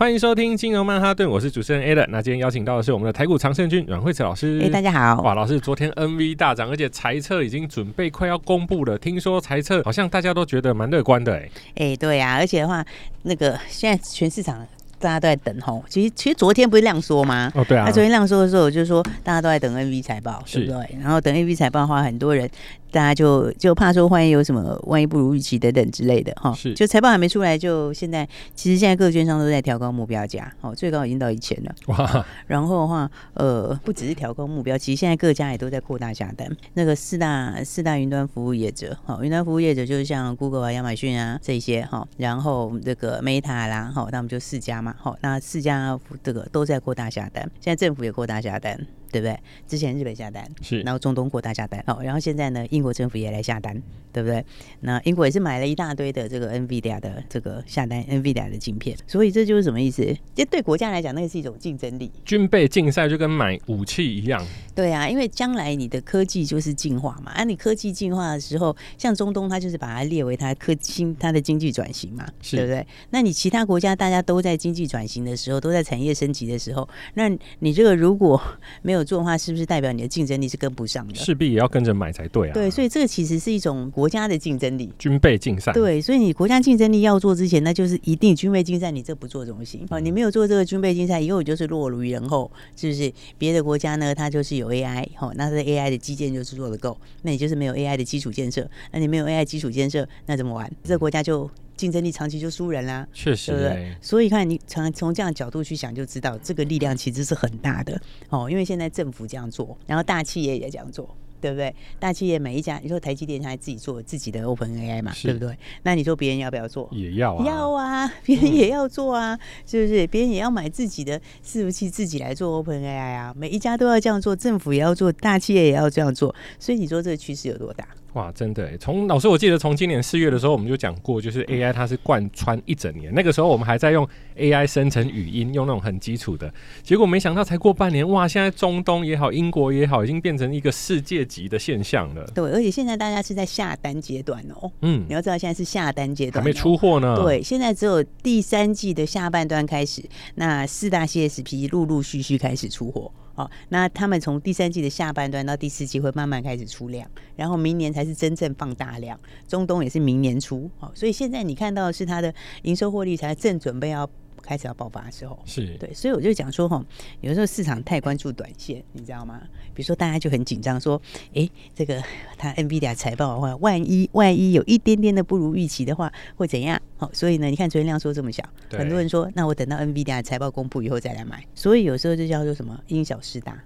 欢迎收听金融曼哈顿，我是主持人 Alan。那今天邀请到的是我们的台股常胜军阮惠慈老师。哎、欸，大家好！哇，老师，昨天 NV 大涨，而且财测已经准备快要公布了。听说财测好像大家都觉得蛮乐观的、欸，哎。哎，对呀、啊，而且的话，那个现在全市场大家都在等吼。其实，其实昨天不是量缩吗？哦，对啊。他昨天量缩的时候，我就说大家都在等 NV 财报，是对不对？然后等 NV 财报的话，很多人。大家就就怕说，万一有什么，万一不如预期等等之类的哈。是。就财报还没出来，就现在其实现在各券商都在调高目标价，哦，最高已经到一千了。哇。然后的话，呃，不只是调高目标，其实现在各家也都在扩大下单。那个四大四大云端服务业者，哈，云端服务业者就是像 Google 啊、亚马逊啊这些哈，然后这个 Meta 啦，哈，那我们就四家嘛，哈，那四家这个都在扩大下单。现在政府也扩大下单。对不对？之前日本下单是，然后中东扩大下单，好，然后现在呢，英国政府也来下单，对不对？那英国也是买了一大堆的这个 NVIDIA 的这个下单 NVIDIA 的晶片，所以这就是什么意思？这对国家来讲，那个是一种竞争力。军备竞赛就跟买武器一样。对啊，因为将来你的科技就是进化嘛，啊，你科技进化的时候，像中东，它就是把它列为它科新它的经济转型嘛，对不对？那你其他国家大家都在经济转型的时候，都在产业升级的时候，那你这个如果没有做的话，是不是代表你的竞争力是跟不上的？势必也要跟着买才对啊。对，所以这个其实是一种国家的竞争力，军备竞赛。对，所以你国家竞争力要做之前，那就是一定军备竞赛，你这不做怎么行？哦，你没有做这个军备竞赛，以后就是落于人后，是不是？别的国家呢，它就是有 AI，哦，那它的 AI 的基建就是做的够，那你就是没有 AI 的基础建设，那你没有 AI 基础建设，那怎么玩？这个国家就。竞争力长期就输人啦，确实，对不对？所以看你从从这样的角度去想，就知道这个力量其实是很大的哦。因为现在政府这样做，然后大企业也这样做，对不对？大企业每一家，你说台积电现在自己做自己的 Open AI 嘛，对不对？那你说别人要不要做？也要啊，要啊，别人也要做啊，嗯、是不是？别人也要买自己的伺服器自己来做 Open AI 啊，每一家都要这样做，政府也要做，大企业也要这样做，所以你说这个趋势有多大？哇，真的！从老师，我记得从今年四月的时候，我们就讲过，就是 AI 它是贯穿一整年。那个时候我们还在用 AI 生成语音，用那种很基础的。结果没想到才过半年，哇！现在中东也好，英国也好，已经变成一个世界级的现象了。对，而且现在大家是在下单阶段哦。嗯，你要知道现在是下单阶段，还没出货呢。对，现在只有第三季的下半段开始，那四大 CSP 陆陆续续开始出货。哦，那他们从第三季的下半段到第四季会慢慢开始出量，然后明年才是真正放大量。中东也是明年出，哦，所以现在你看到的是它的营收获利才正准备要。开始要爆发的时候，是对，所以我就讲说哈，有时候市场太关注短线，你知道吗？比如说大家就很紧张，说，哎，这个他 NVIDIA 财报的话，万一万一有一点点的不如预期的话，会怎样？好，所以呢，你看昨天量缩这么小，很多人说，那我等到 NVIDIA 财报公布以后再来买。所以有时候就叫做什么因小失大，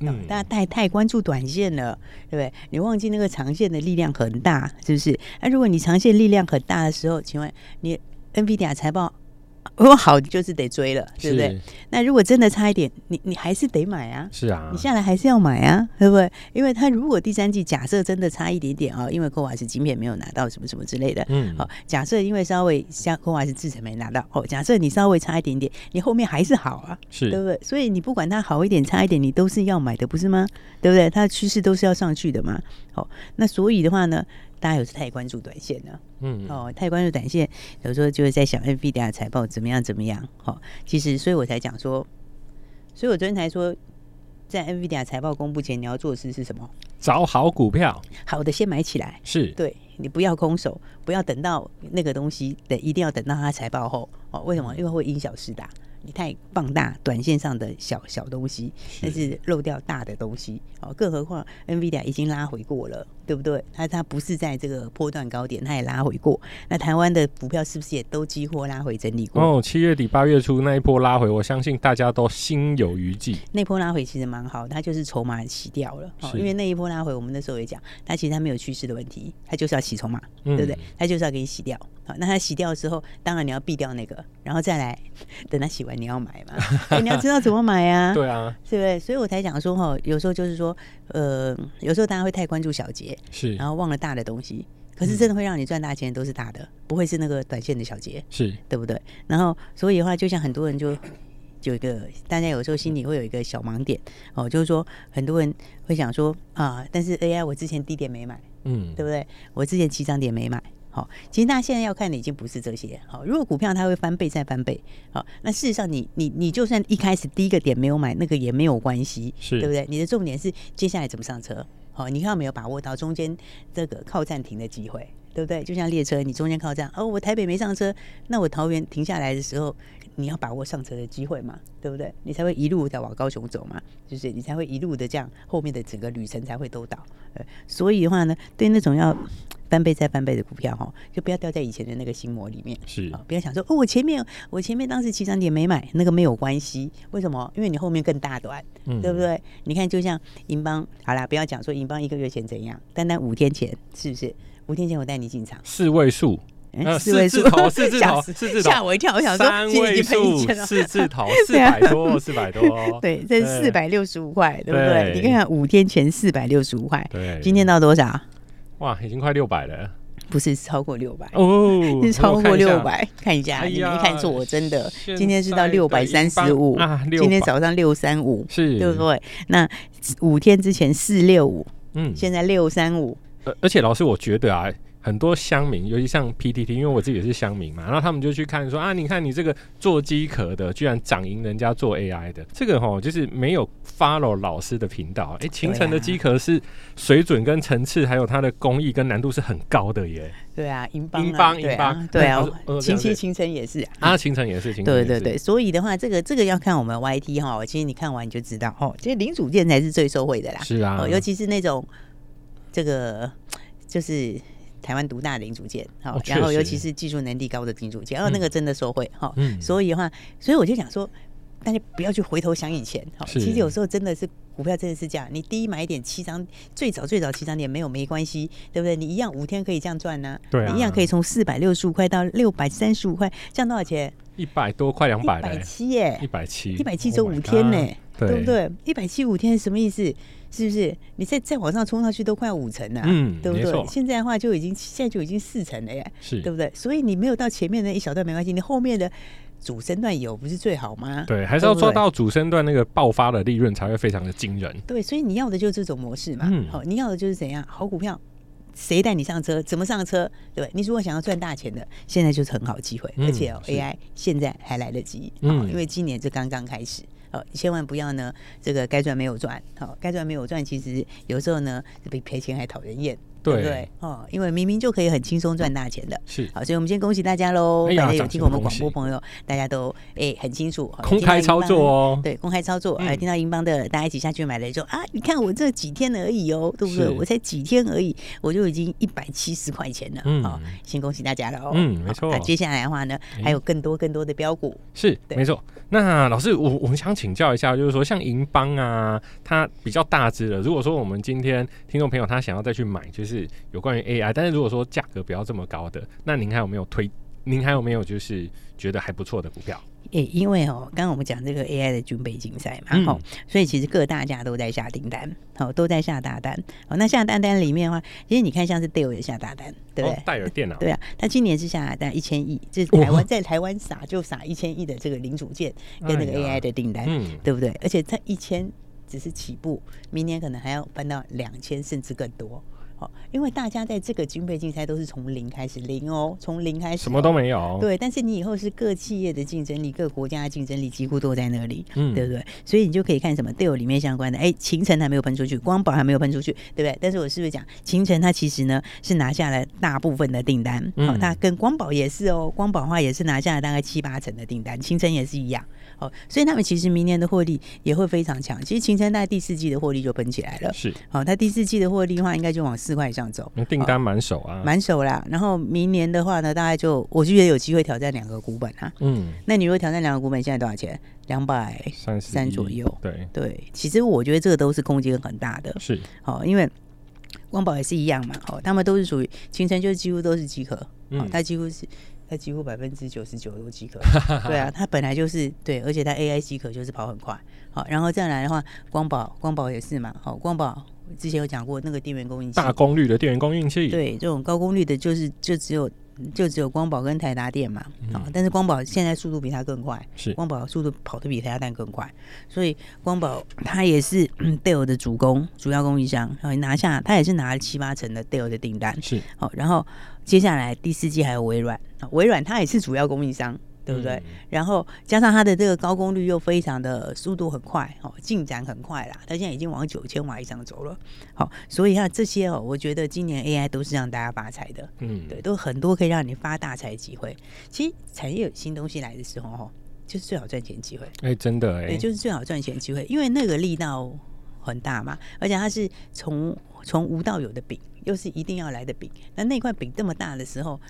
嗯，大家太太关注短线了，对不对？你忘记那个长线的力量很大，是不是？那如果你长线力量很大的时候，请问你 NVIDIA 财报？如果好就是得追了，对不对？那如果真的差一点，你你还是得买啊。是啊，你下来还是要买啊，对不对？因为他如果第三季假设真的差一点点啊，因为科瓦斯晶片没有拿到什么什么之类的，嗯，好，假设因为稍微像科瓦斯制程没拿到，哦，假设你稍微差一点点，你后面还是好啊，是，对不对？所以你不管它好一点差一点，你都是要买的，不是吗？对不对？它的趋势都是要上去的嘛。好，那所以的话呢？大家有时太关注短线了，嗯，哦，太关注短线，有时候就是在想 NVIDIA 财报怎么样怎么样，好，其实所以我才讲说，所以我昨天才说，在 NVIDIA 财报公布前，你要做的事是什么？找好股票，好的先买起来，是。对，你不要空手，不要等到那个东西，等一定要等到它财报后，哦，为什么？因为会因小失大。你太放大短线上的小小东西，但是漏掉大的东西。哦，更何况 NVIDIA 已经拉回过了，对不对？它它不是在这个波段高点，它也拉回过。那台湾的股票是不是也都几乎拉回整理过？哦，七月底八月初那一波拉回，我相信大家都心有余悸。那波拉回其实蛮好，它就是筹码洗掉了。哦，因为那一波拉回，我们那时候也讲，它其实它没有趋势的问题，它就是要洗筹码，对不对？它就是要给你洗掉。好，那它洗掉之后，当然你要避掉那个，然后再来 等它洗完，你要买嘛？欸、你要知道怎么买呀？对啊，对不对？所以我才讲说哈，有时候就是说，呃，有时候大家会太关注小节，是，然后忘了大的东西。可是真的会让你赚大钱，都是大的，嗯、不会是那个短线的小节，是对不对？然后所以的话，就像很多人就有一个，大家有时候心里会有一个小盲点哦，就是说很多人会想说啊，但是 AI 我之前低点没买，嗯，对不对？我之前起涨点没买。好，其实大家现在要看的已经不是这些。好，如果股票它会翻倍再翻倍，好，那事实上你你你就算一开始第一个点没有买，那个也没有关系，是对不对？你的重点是接下来怎么上车。好，你看到没有把握到中间这个靠站停的机会，对不对？就像列车，你中间靠站，哦，我台北没上车，那我桃园停下来的时候，你要把握上车的机会嘛，对不对？你才会一路的往高雄走嘛，就是你才会一路的这样，后面的整个旅程才会都到。所以的话呢，对那种要。翻倍再翻倍的股票哈，就不要掉在以前的那个心魔里面。是啊，不要想说哦，我前面我前面当时起涨点没买，那个没有关系。为什么？因为你后面更大段，嗯、对不对？你看，就像银邦，好啦，不要讲说银邦一个月前怎样，单单五天前是不是？五天前我带你进场，四位数，欸、四位数，四字头，四字头，吓我一跳，我想说三位数，四字头，四百多，四百多，对，这是四百六十五块，对不对？你看看五天前四百六十五块，对，今天到多少？哇，已经快六百了，不是超过六百哦，是超过六百。看一下，你没看错，我真的今天是到六百三十五啊，今天早上六三五，是，对不对？那五天之前四六五，嗯，现在六三五。而而且老师，我觉得啊。很多乡民，尤其像 PTT，因为我自己也是乡民嘛，然后他们就去看说啊，你看你这个做机壳的，居然涨赢人家做 AI 的，这个哈就是没有 follow 老师的频道。哎、欸，勤诚的机壳是水准跟层次，还有它的工艺跟难度是很高的耶。对啊，英邦、啊，英邦，英邦，对啊，勤勤勤诚也是啊，秦晨也是。对对对，所以的话，这个这个要看我们 YT 哈，其实你看完你就知道哦，其实零组件才是最受惠的啦。是啊、哦，尤其是那种这个就是。台湾独大的零组件，好，然后尤其是技术能力高的零组件，哦，那个真的受惠哈。所以的话，所以我就想说，大家不要去回头想以前，好，其实有时候真的是股票真的是这样，你第一买一点七张，最早最早七张点没有没关系，对不对？你一样五天可以这样赚呢，对，你一样可以从四百六十五块到六百三十五块，降多少钱？一百多快，两百，一百七耶，一百七，一百七走五天呢，对不对？一百七五天什么意思？是不是？你再再往上冲上去都快五成了，嗯，对不对？现在的话就已经现在就已经四成了耶，是。对不对？所以你没有到前面那一小段没关系，你后面的主升段有不是最好吗？对，还是要做到主升段那个爆发的利润才会非常的惊人。对，所以你要的就是这种模式嘛，好，你要的就是怎样？好股票，谁带你上车，怎么上车，对不对？你如果想要赚大钱的，现在就是很好机会，而且哦 AI 现在还来得及，嗯，因为今年这刚刚开始。哦，你千万不要呢，这个该赚没有赚，好，该赚没有赚，其实有时候呢，比赔钱还讨人厌。对。不对？哦，因为明明就可以很轻松赚大钱的，是。好，所以我们先恭喜大家喽！大家有听我们广播朋友，大家都哎很清楚，公开操作哦，对，公开操作，哎，听到银邦的，大家一起下去买了之后啊，你看我这几天而已哦，对不对？我才几天而已，我就已经一百七十块钱了，嗯。好，先恭喜大家了哦，嗯，没错。那接下来的话呢，还有更多更多的标股，是没错。那老师，我我们想请教一下，就是说像银邦啊，它比较大只的，如果说我们今天听众朋友他想要再去买，就是有关于 AI，但是如果说价格不要这么高的，那您还有没有推？您还有没有就是觉得还不错的股票？诶、欸，因为哦，刚刚我们讲这个 AI 的军备竞赛嘛，哦、嗯，所以其实各大家都在下订单，好，都在下大单。好，那下大单里面的话，其实你看像是戴尔也下大单，对不对？戴尔电脑，对啊，他今年是下大单一千亿，就是台湾在台湾撒就撒一千亿的这个零组件跟那个 AI 的订单，对不对？而且它一千只是起步，明年可能还要翻到两千甚至更多。哦，因为大家在这个军备竞赛都是从零开始，零哦，从零开始、哦，什么都没有。对，但是你以后是各企业的竞争力，各国家的竞争力几乎都在那里，嗯，对不对？所以你就可以看什么 Dell 里面相关的，哎，秦晨还没有喷出去，光宝还没有喷出去，对不对？但是我是不是讲秦晨他其实呢是拿下了大部分的订单，嗯、哦，它跟光宝也是哦，光宝的话也是拿下了大概七八成的订单，秦晨也是一样，哦，所以他们其实明年的获利也会非常强。其实勤诚在第四季的获利就喷起来了，是，好、哦，它第四季的获利的话应该就往四块以上走。订单满手啊，满手啦。然后明年的话呢，大概就我就觉得有机会挑战两个股本啊。嗯，那你如果挑战两个股本，现在多少钱？两百三十三左右。对对，其实我觉得这个都是空间很大的。是，好，因为光宝也是一样嘛。哦，他们都是属于清晨，就是几乎都是集合。嗯，它几乎是它几乎百分之九十九都即可。对啊，它本来就是对，而且它 AI 即可就是跑很快。好，然后再来的话，光宝光宝也是嘛。好，光宝。之前有讲过那个电源供应器，大功率的电源供应器，对，这种高功率的，就是就只有就只有光宝跟台达电嘛，啊、嗯，但是光宝现在速度比它更快，是光宝速度跑得比台达电更快，所以光宝它也是 Dell 的主攻主要供应商，然后拿下它也是拿了七八成的 Dell 的订单，是，好，然后接下来第四季还有微软，微软它也是主要供应商。对不对？嗯、然后加上它的这个高功率又非常的速度很快，哦，进展很快啦。它现在已经往九千瓦以上走了，好，所以像这些哦，我觉得今年 AI 都是让大家发财的，嗯，对，都很多可以让你发大财的机会。其实产业有新东西来的时候，哦，就是最好赚钱机会。哎，真的哎，对，就是最好赚钱机会，因为那个力道很大嘛，而且它是从从无到有的饼，又是一定要来的饼。那那块饼这么大的时候，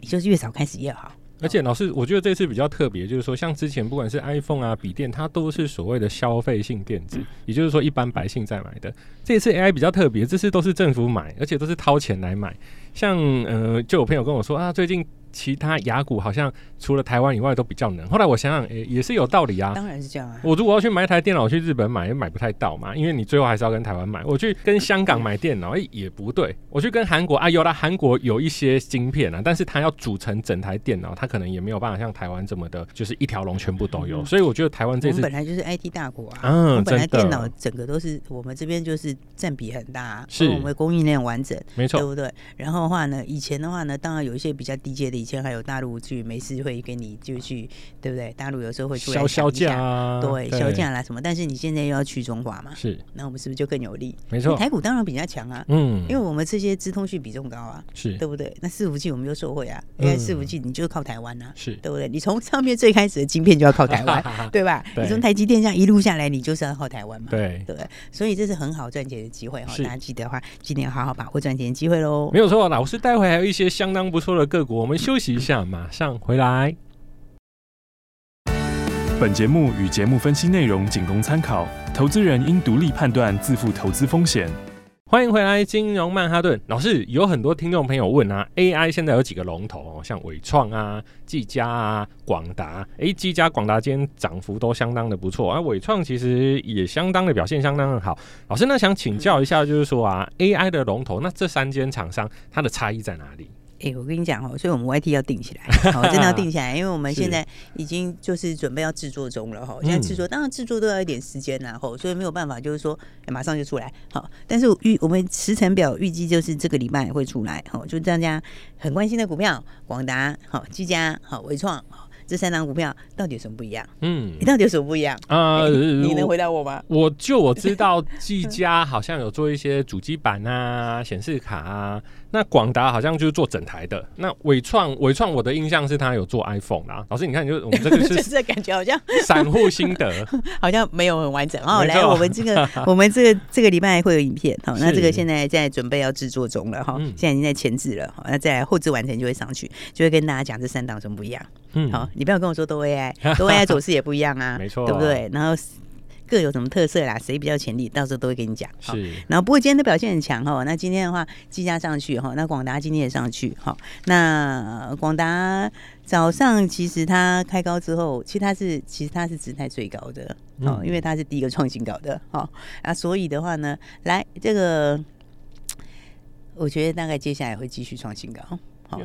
你就是越早开始越好。而且老师，我觉得这次比较特别，就是说，像之前不管是 iPhone 啊、笔电，它都是所谓的消费性电子，也就是说一般百姓在买的。这次 AI 比较特别，这次都是政府买，而且都是掏钱来买。像呃，就有朋友跟我说啊，最近。其他雅股好像除了台湾以外都比较能。后来我想想，诶、欸，也是有道理啊。当然是这样啊。我如果要去买一台电脑，去日本买也买不太到嘛，因为你最后还是要跟台湾买。我去跟香港买电脑，哎、欸，也不对。我去跟韩国啊，有了韩国有一些晶片啊，但是它要组成整台电脑，它可能也没有办法像台湾这么的，就是一条龙全部都有。嗯、所以我觉得台湾这次本来就是 IT 大国啊，嗯，本来电脑整个都是我们这边就是占比很大、啊，是我们供应链完整，没错，对不对？然后的话呢，以前的话呢，当然有一些比较低阶的，以前还有大陆。去没事会给你就去，对不对？大陆有时候会出来削价啊，对，削价啦什么。但是你现在又要去中华嘛，是，那我们是不是就更有利？没错，台股当然比较强啊，嗯，因为我们这些资通讯比重高啊，是对不对？那伺服器我们又受惠啊，因为伺服器你就靠台湾啊，是对不对？你从上面最开始的晶片就要靠台湾，对吧？你从台积电这样一路下来，你就是要靠台湾嘛，对对。所以这是很好赚钱的机会哈，大家记得的话，今年要好好把握赚钱的机会喽。没有错，老师待会还有一些相当不错的个股，我们休息一下，马上回来。本节目与节目分析内容仅供参考，投资人应独立判断，自负投资风险。欢迎回来，金融曼哈顿老师，有很多听众朋友问啊，AI 现在有几个龙头哦，像伟创啊、技嘉啊、广达，诶，技嘉、广达今天涨幅都相当的不错，而、啊、伟创其实也相当的表现相当的好。老师，那想请教一下，就是说啊，AI 的龙头，那这三间厂商它的差异在哪里？哎、欸，我跟你讲哦，所以我们 YT 要定起来，好，真的要定下来，因为我们现在已经就是准备要制作中了哈。现在制作，当然制作都要一点时间啦，吼，所以没有办法，就是说、欸、马上就出来。好，但是预我们时程表预计就是这个礼拜会出来，好，就大家很关心的股票，广达，好，技嘉，好，纬创。这三档股票到底有什么不一样？嗯，你到底有什么不一样？啊、呃，你能回答我吗？我就我知道，技 嘉好像有做一些主机板啊、显示卡啊。那广达好像就是做整台的。那伟创，伟创我的印象是他有做 iPhone 啦。老师，你看，就我们这个 是，就是感觉好像散户心得，好像没有很完整哦。来，我们这个，我们这个这个礼拜会有影片。好，那这个现在在准备要制作中了哈，现在已经在前置了。好，那再来后置完成就会上去，就会跟大家讲这三档什么不一样。嗯，好，你不要跟我说多 AI，多 AI 走势也不一样啊，没错，对不对？然后各有什么特色啦，谁比较潜力，到时候都会跟你讲。是，然后不过今天的表现很强哈，那今天的话，技嘉上去哈，那广达今天也上去哈。那广达早上其实它开高之后，其实它是其实它是姿态最高的哦，因为它是第一个创新高的哈啊，所以的话呢，来这个，我觉得大概接下来会继续创新高。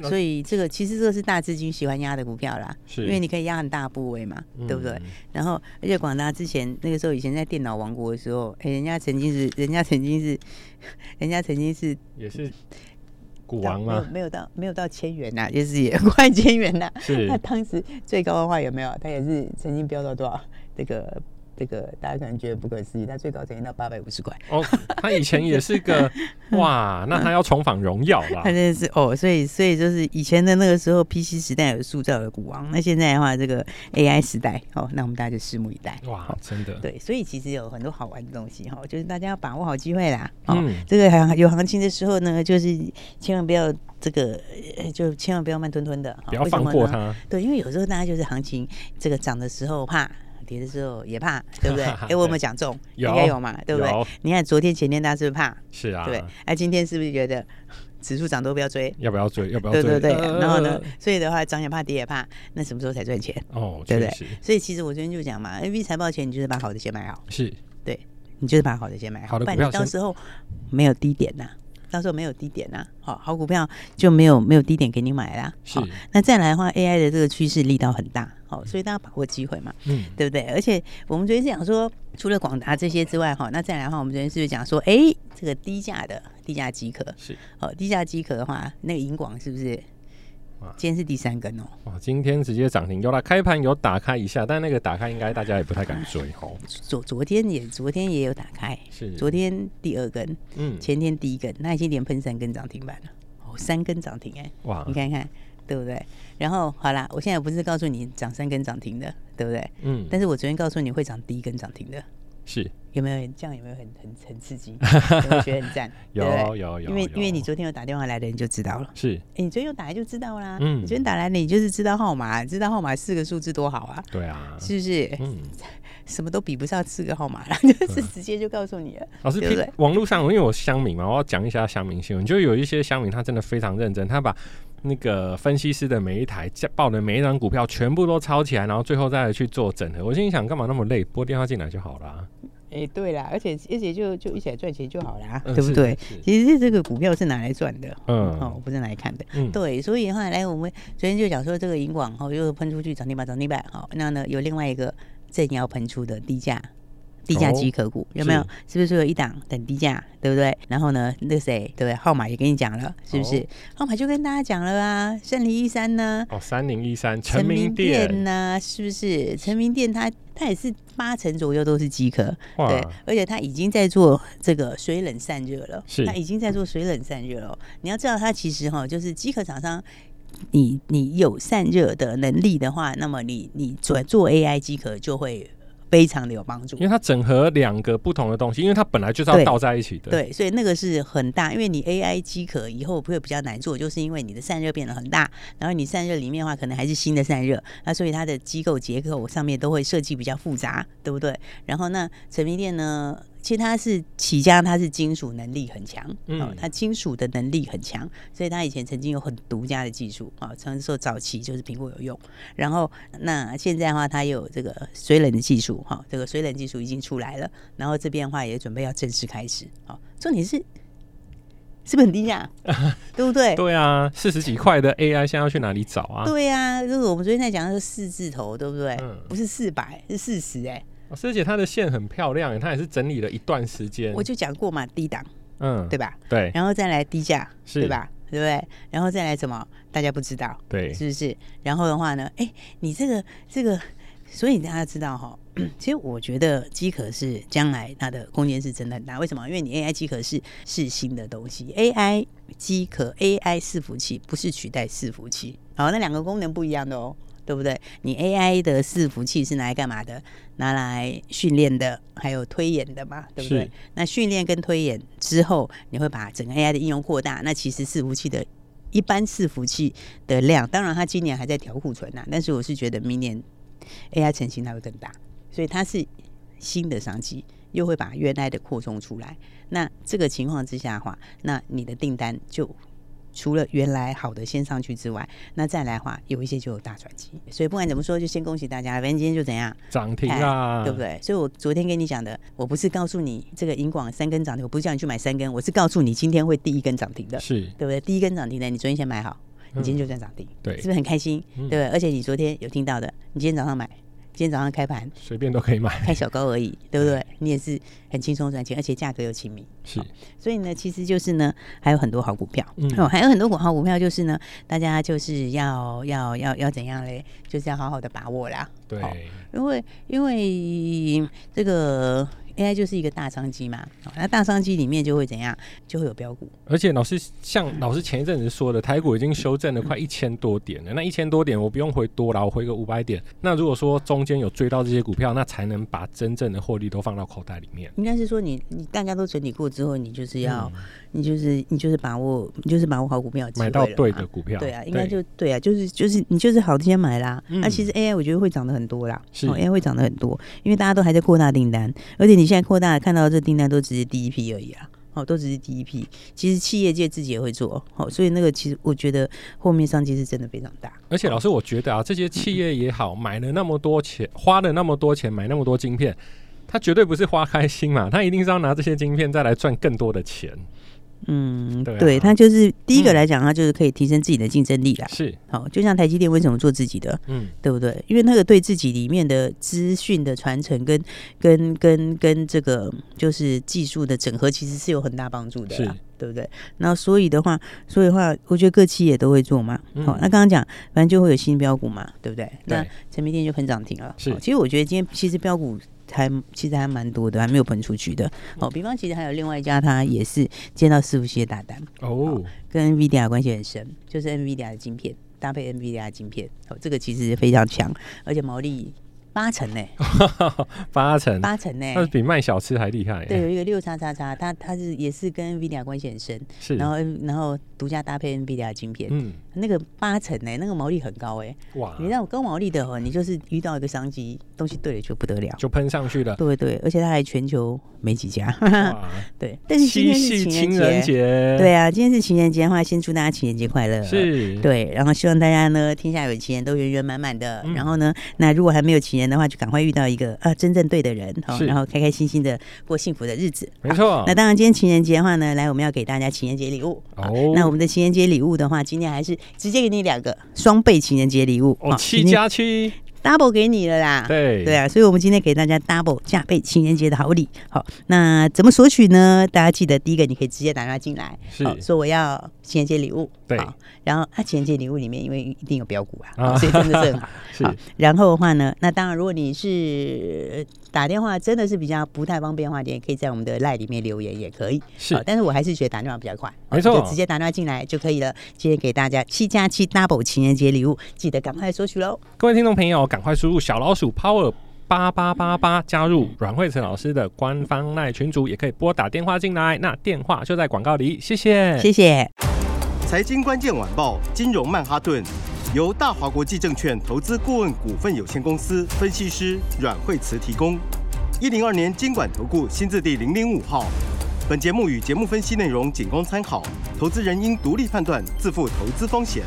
所以这个其实这个是大资金喜欢压的股票啦，是因为你可以压很大部位嘛，嗯对不对？然后而且广达之前那个时候以前在电脑王国的时候，哎，人家曾经是，人家曾经是，人家曾经是也是股王吗？没有没有到没有到千元呐，就是也 快千元呐。是 那当时最高的话有没有？他也是曾经飙到多少？这个。这个大家可能觉得不可思议，他最高曾经到八百五十块。哦，他以前也是个 哇，那他要重返荣耀啦。他真的是哦，所以所以就是以前的那个时候，PC 时代有塑造的股王，那现在的话，这个 AI 时代哦，那我们大家就拭目以待。哇，真的。对，所以其实有很多好玩的东西哈，就是大家要把握好机会啦。哦，嗯、这个行有行情的时候呢，就是千万不要这个，就千万不要慢吞吞的，不要放过它。对，因为有时候大家就是行情这个涨的时候怕。跌的时候也怕，对不对？哎、欸，我有没有讲中？有应该有嘛，对不对？你看昨天、前天，大家是不是怕？是啊。对，哎、啊，今天是不是觉得指数涨都不要追？要不要追？要不要追？对对对。呃、然后呢，所以的话，涨也怕，跌也怕，那什么时候才赚钱？哦，对不对？所以其实我昨天就讲嘛，A B 财报前，你就是把好的先买好。是。对，你就是把好的先买好。好的股票。不然你到时候没有低点呐、啊，到时候没有低点呐、啊，好好股票就没有没有低点给你买啦。是。那再来的话，A I 的这个趋势力道很大。哦，所以大家把握机会嘛，嗯，对不对？而且我们昨天是讲说，除了广达这些之外，哈，那再来的话，我们昨天是不是讲说，哎，这个低价的低价机壳是哦，低价机壳的话，那个银广是不是？今天是第三根哦。哇，今天直接涨停，有了开盘有打开一下，但那个打开应该大家也不太敢追哦。昨昨天也昨天也有打开，是昨天第二根，嗯，前天第一根，那已经连喷三根涨停板了，哦，三根涨停哎，哇，你看看。对不对？然后好啦，我现在不是告诉你涨三根涨停的，对不对？嗯。但是我昨天告诉你会涨第一根涨停的，是有没有？这样有没有很很很刺激？有没有觉得很赞？有有有。因为因为你昨天有打电话来的，你就知道了。是。哎，你昨天有打来就知道啦。嗯。你昨天打来，你就是知道号码，知道号码四个数字多好啊。对啊。是不是？嗯。什么都比不上四个号码了，就是直接就告诉你了。老师，对不对？网络上因为我乡民嘛，我要讲一下乡民新闻，就有一些乡民他真的非常认真，他把。那个分析师的每一台报的每一张股票全部都抄起来，然后最后再去做整合。我心里想，干嘛那么累？拨电话进来就好了。哎、欸，对啦，而且而且就就一起来赚钱就好了，嗯、对不对？其实这个股票是拿来赚的，嗯，哦，不是拿来看的。嗯，对，所以的话，来我们昨天就讲说，这个银广哦，又喷出去涨停板，涨停板。好，那呢有另外一个正要喷出的低价。低价机壳股、哦、有没有？是，是不是有一档等低价，对不对？然后呢，那个谁，对不对？号码也跟你讲了，是不是？哦、号码就跟大家讲了啊，三零一三呢？哦，三零一三，成名店呢？是不是？成名店它它也是八成左右都是机壳，对，而且它已经在做这个水冷散热了，是，它已经在做水冷散热了。你要知道，它其实哈，就是机壳厂商，你你有散热的能力的话，那么你你转做 AI 机壳就会。非常的有帮助，因为它整合两个不同的东西，因为它本来就是要倒在一起的。对，对，所以那个是很大，因为你 AI 机壳以后会比较难做，就是因为你的散热变得很大，然后你散热里面的话可能还是新的散热，那所以它的机构结构上面都会设计比较复杂，对不对？然后那成品店呢？其实它是起家，它是金属能力很强，嗯、哦，它金属的能力很强，所以他以前曾经有很独家的技术啊，曾、哦、说早期就是苹果有用，然后那现在的话，它有这个水冷的技术，哈、哦，这个水冷技术已经出来了，然后这边的话也准备要正式开始，重点是是不是很低价，对不对？对啊，四十几块的 AI 现在要去哪里找啊？对啊，就是我们昨天在讲的是四字头，对不对？嗯、不是四百，是四十哎。师姐，她的线很漂亮，她也是整理了一段时间。我就讲过嘛，低档，嗯，对吧？对，然后再来低价，对吧？对不对？然后再来什么？大家不知道，对，是不是？然后的话呢？哎，你这个这个，所以大家知道哈，其实我觉得机壳是将来它的空间是真的很大。为什么？因为你 AI 机壳是是新的东西，AI 机壳 AI 伺服器不是取代伺服器，好，那两个功能不一样的哦。对不对？你 AI 的伺服器是拿来干嘛的？拿来训练的，还有推演的嘛，对不对？那训练跟推演之后，你会把整个 AI 的应用扩大。那其实伺服器的一般伺服器的量，当然它今年还在调库存呐，但是我是觉得明年 AI 成型它会更大，所以它是新的商机，又会把原来的扩充出来。那这个情况之下的话，那你的订单就。除了原来好的先上去之外，那再来的话，有一些就有大转机。所以不管怎么说，就先恭喜大家。反正今天就怎样涨停啊，对不对？所以我昨天跟你讲的，我不是告诉你这个银广三根涨停，我不是叫你去买三根，我是告诉你今天会第一根涨停的，是对不对？第一根涨停的，你昨天先买好，你今天就赚涨停，对，是不是很开心？嗯、对，而且你昨天有听到的，你今天早上买。今天早上开盘，随便都可以买，开小高而已，对不对？你也是很轻松赚钱，而且价格又亲民。是，所以呢，其实就是呢，还有很多好股票，嗯，还有很多股好股票，就是呢，大家就是要要要要怎样嘞？就是要好好的把握啦。对，因为因为这个。AI 就是一个大商机嘛，那大商机里面就会怎样？就会有标股。而且老师像老师前一阵子说的，台股已经修正了快一千多点了。那一千多点我不用回多了，我回个五百点。那如果说中间有追到这些股票，那才能把真正的获利都放到口袋里面。应该是说你你大家都整理过之后，你就是要、嗯、你就是你就是把握你就是把握好股票，买到对的股票。对啊，应该就对啊，就是就是你就是好的先买啦。那、嗯啊、其实 AI 我觉得会涨得很多啦，是、哦、AI 会涨得很多，因为大家都还在扩大订单，而且你。现在扩大看到这订单都只是第一批而已啊，哦，都只是第一批。其实企业界自己也会做，哦，所以那个其实我觉得后面商机是真的非常大。而且老师，我觉得啊，这些企业也好，买了那么多钱，花了那么多钱买那么多晶片，他绝对不是花开心嘛，他一定是要拿这些晶片再来赚更多的钱。嗯，对，啊、对，它就是第一个来讲，它就是可以提升自己的竞争力啦。是，好，就像台积电为什么做自己的，嗯，对不对？因为那个对自己里面的资讯的传承跟跟跟跟这个就是技术的整合，其实是有很大帮助的，是，对不对？那所以的话，所以的话，我觉得各企业都会做嘛。好、嗯，那刚刚讲，反正就会有新标股嘛，对不对？对，那成明店就很涨停了。是，其实我觉得今天其实标股。还其实还蛮多的，还没有喷出去的。哦，比方其实还有另外一家，他也是接到伺服器的大单哦，跟 NVIDIA 关系很深，就是 NVIDIA 的晶片搭配 NVIDIA 的晶片，哦，这个其实非常强，而且毛利。八成呢、欸，八成，八成呢、欸，那是比卖小吃还厉害、欸。对，有一个六叉叉叉，它它是也是跟 NVIDIA 关系很深，是，然后然后独家搭配 NVIDIA 的晶片，嗯，那个八成呢、欸，那个毛利很高哎、欸，哇，你让我高毛利的哦，你就是遇到一个商机，东西对了就不得了，就喷上去了。对对，而且它还全球没几家，哇。对。但是今天是情人节，对啊，今天是情人节的话，先祝大家情人节快乐，是，对，然后希望大家呢天下有情人都圆圆满满的，嗯、然后呢，那如果还没有情人。的话，就赶快遇到一个呃真正对的人，好，然后开开心心的过幸福的日子。没错。那当然，今天情人节的话呢，来我们要给大家情人节礼物。哦。那我们的情人节礼物的话，今天还是直接给你两个双倍情人节礼物。哦，七加七。double 给你了啦，对对啊，所以我们今天给大家 double 加倍情人节的好礼。好，那怎么索取呢？大家记得第一个，你可以直接打电话进来，是说我要情人节礼物。对，然后啊，情人节礼物里面因为一定有标股啊，所以真的是很 好。是，然后的话呢，那当然如果你是打电话真的是比较不太方便的话，你也可以在我们的 LINE 里面留言也可以。是，但是我还是觉得打电话比较快，没错，就直接打电话进来就可以了。今天给大家七加七 double 情人节礼物，记得赶快索取喽。各位听众朋友。赶快输入小老鼠 Power 八八八八加入阮慧慈老师的官方赖群组，也可以拨打电话进来，那电话就在广告里。谢谢，谢谢。财经关键晚报，金融曼哈顿，由大华国际证券投资顾问股份有限公司分析师阮慧慈提供。一零二年金管投顾新字第零零五号。本节目与节目分析内容仅供参考，投资人应独立判断，自负投资风险。